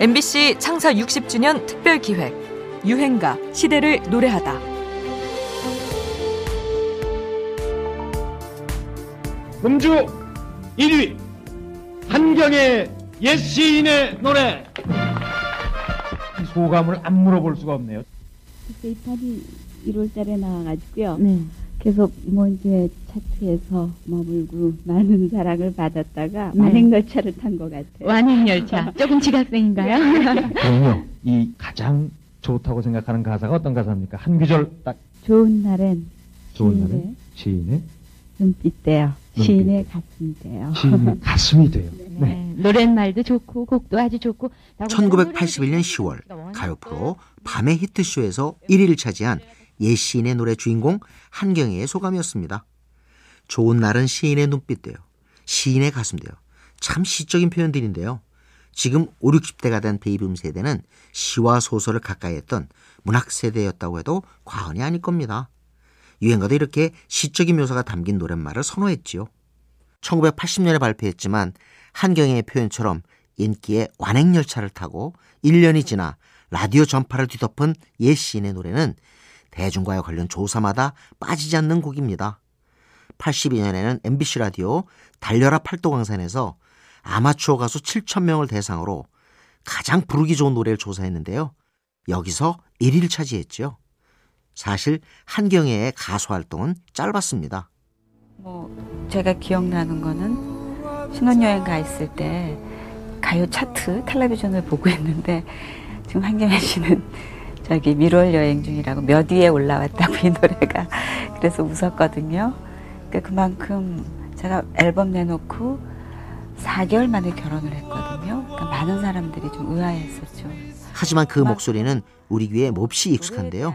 MBC 창사 60주년 특별 기획 유행가 시대를 노래하다. 금주 1위 한경의 옛 시인의 노래 이 소감을 안 물어볼 수가 없네요. 글쎄 입합이 1월 달에 나와가지고요. 네. 계속 뭐 이제 차트에서 머물고 많은 사랑을 받았다가 네. 만행열차를 탄 것 같아요. 완행열차. 조금 지각생인가요? 그럼요. 이 가장 좋다고 생각하는 가사가 어떤 가사입니까? 한 구절 딱 좋은 날엔 좋은 시인의 날에 시인의 눈빛대요. 눈빛. 시인의 가슴대요. 시인의 가슴이 돼요. 네. 네. 노랫말도 좋고 곡도 아주 좋고 1981년 10월 가요 프로 밤의 히트쇼에서 1위를 차지한 옛 시인의 노래 주인공 한경애의 소감이었습니다. 좋은 날은 시인의 눈빛대요. 시인의 가슴대요. 참 시적인 표현들인데요. 지금 5, 60대가 된 베이비붐 세대는 시와 소설을 가까이 했던 문학 세대였다고 해도 과언이 아닐 겁니다. 유행가도 이렇게 시적인 묘사가 담긴 노랫말을 선호했지요. 1980년에 발표했지만 한경애의 표현처럼 인기의 완행열차를 타고 1년이 지나 라디오 전파를 뒤덮은 옛 시인의 노래는 대중과의 관련 조사마다 빠지지 않는 곡입니다. 82년에는 MBC 라디오 달려라 팔도 강산에서 아마추어 가수 7,000명을 대상으로 가장 부르기 좋은 노래를 조사했는데요. 여기서 1위를 차지했죠. 사실 한경애의 가수 활동은 짧았습니다. 뭐 제가 기억나는 거는 신혼여행 가 있을 때 가요 차트 텔레비전을 보고 있는데 지금 한경애 씨는 저기 미롤 여행 중이라고 몇 위에 올라왔다고 이 노래가 그래서 웃었거든요. 그러니까 그만큼 제가 앨범 내놓고 4개월 만에 결혼을 했거든요. 그러니까 많은 사람들이 좀 의아했었죠. 하지만 그 목소리는 우리 귀에 몹시 익숙한데요.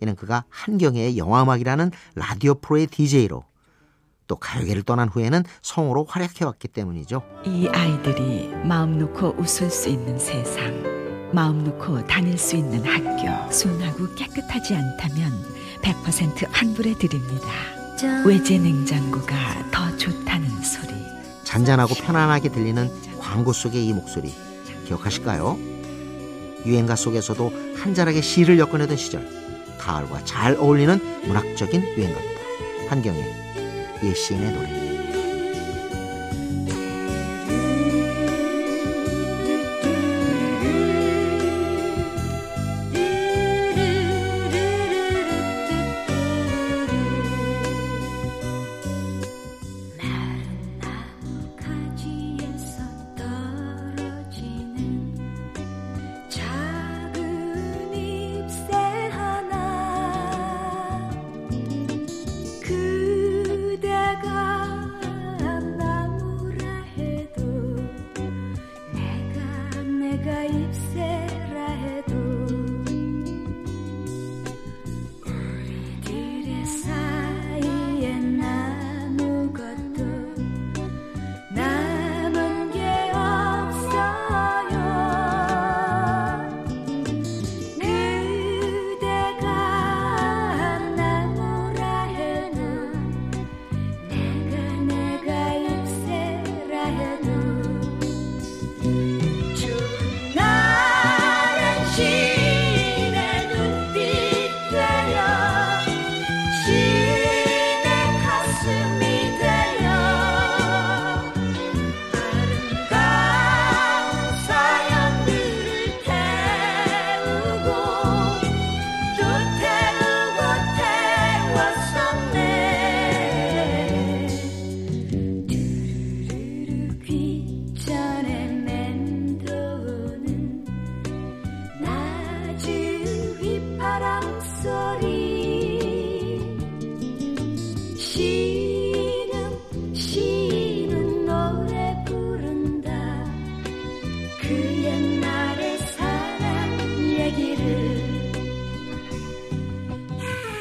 이는 그가 한경애의 영화음악이라는 라디오 프로의 DJ로 또 가요계를 떠난 후에는 성우로 활약해왔기 때문이죠. 이 아이들이 마음 놓고 웃을 수 있는 세상, 마음 놓고 다닐 수 있는 학교, 순하고 깨끗하지 않다면 100% 환불해 드립니다. 외제 냉장고가 더 좋다는 소리. 잔잔하고 편안하게 들리는 광고 속의 이 목소리 기억하실까요? 유행가 속에서도 한 자락의 시를 엮어내던 시절 가을과 잘 어울리는 문학적인 유행가입니다. 한경의 옛 시인의 노래 잎새라 해도 우리들의 사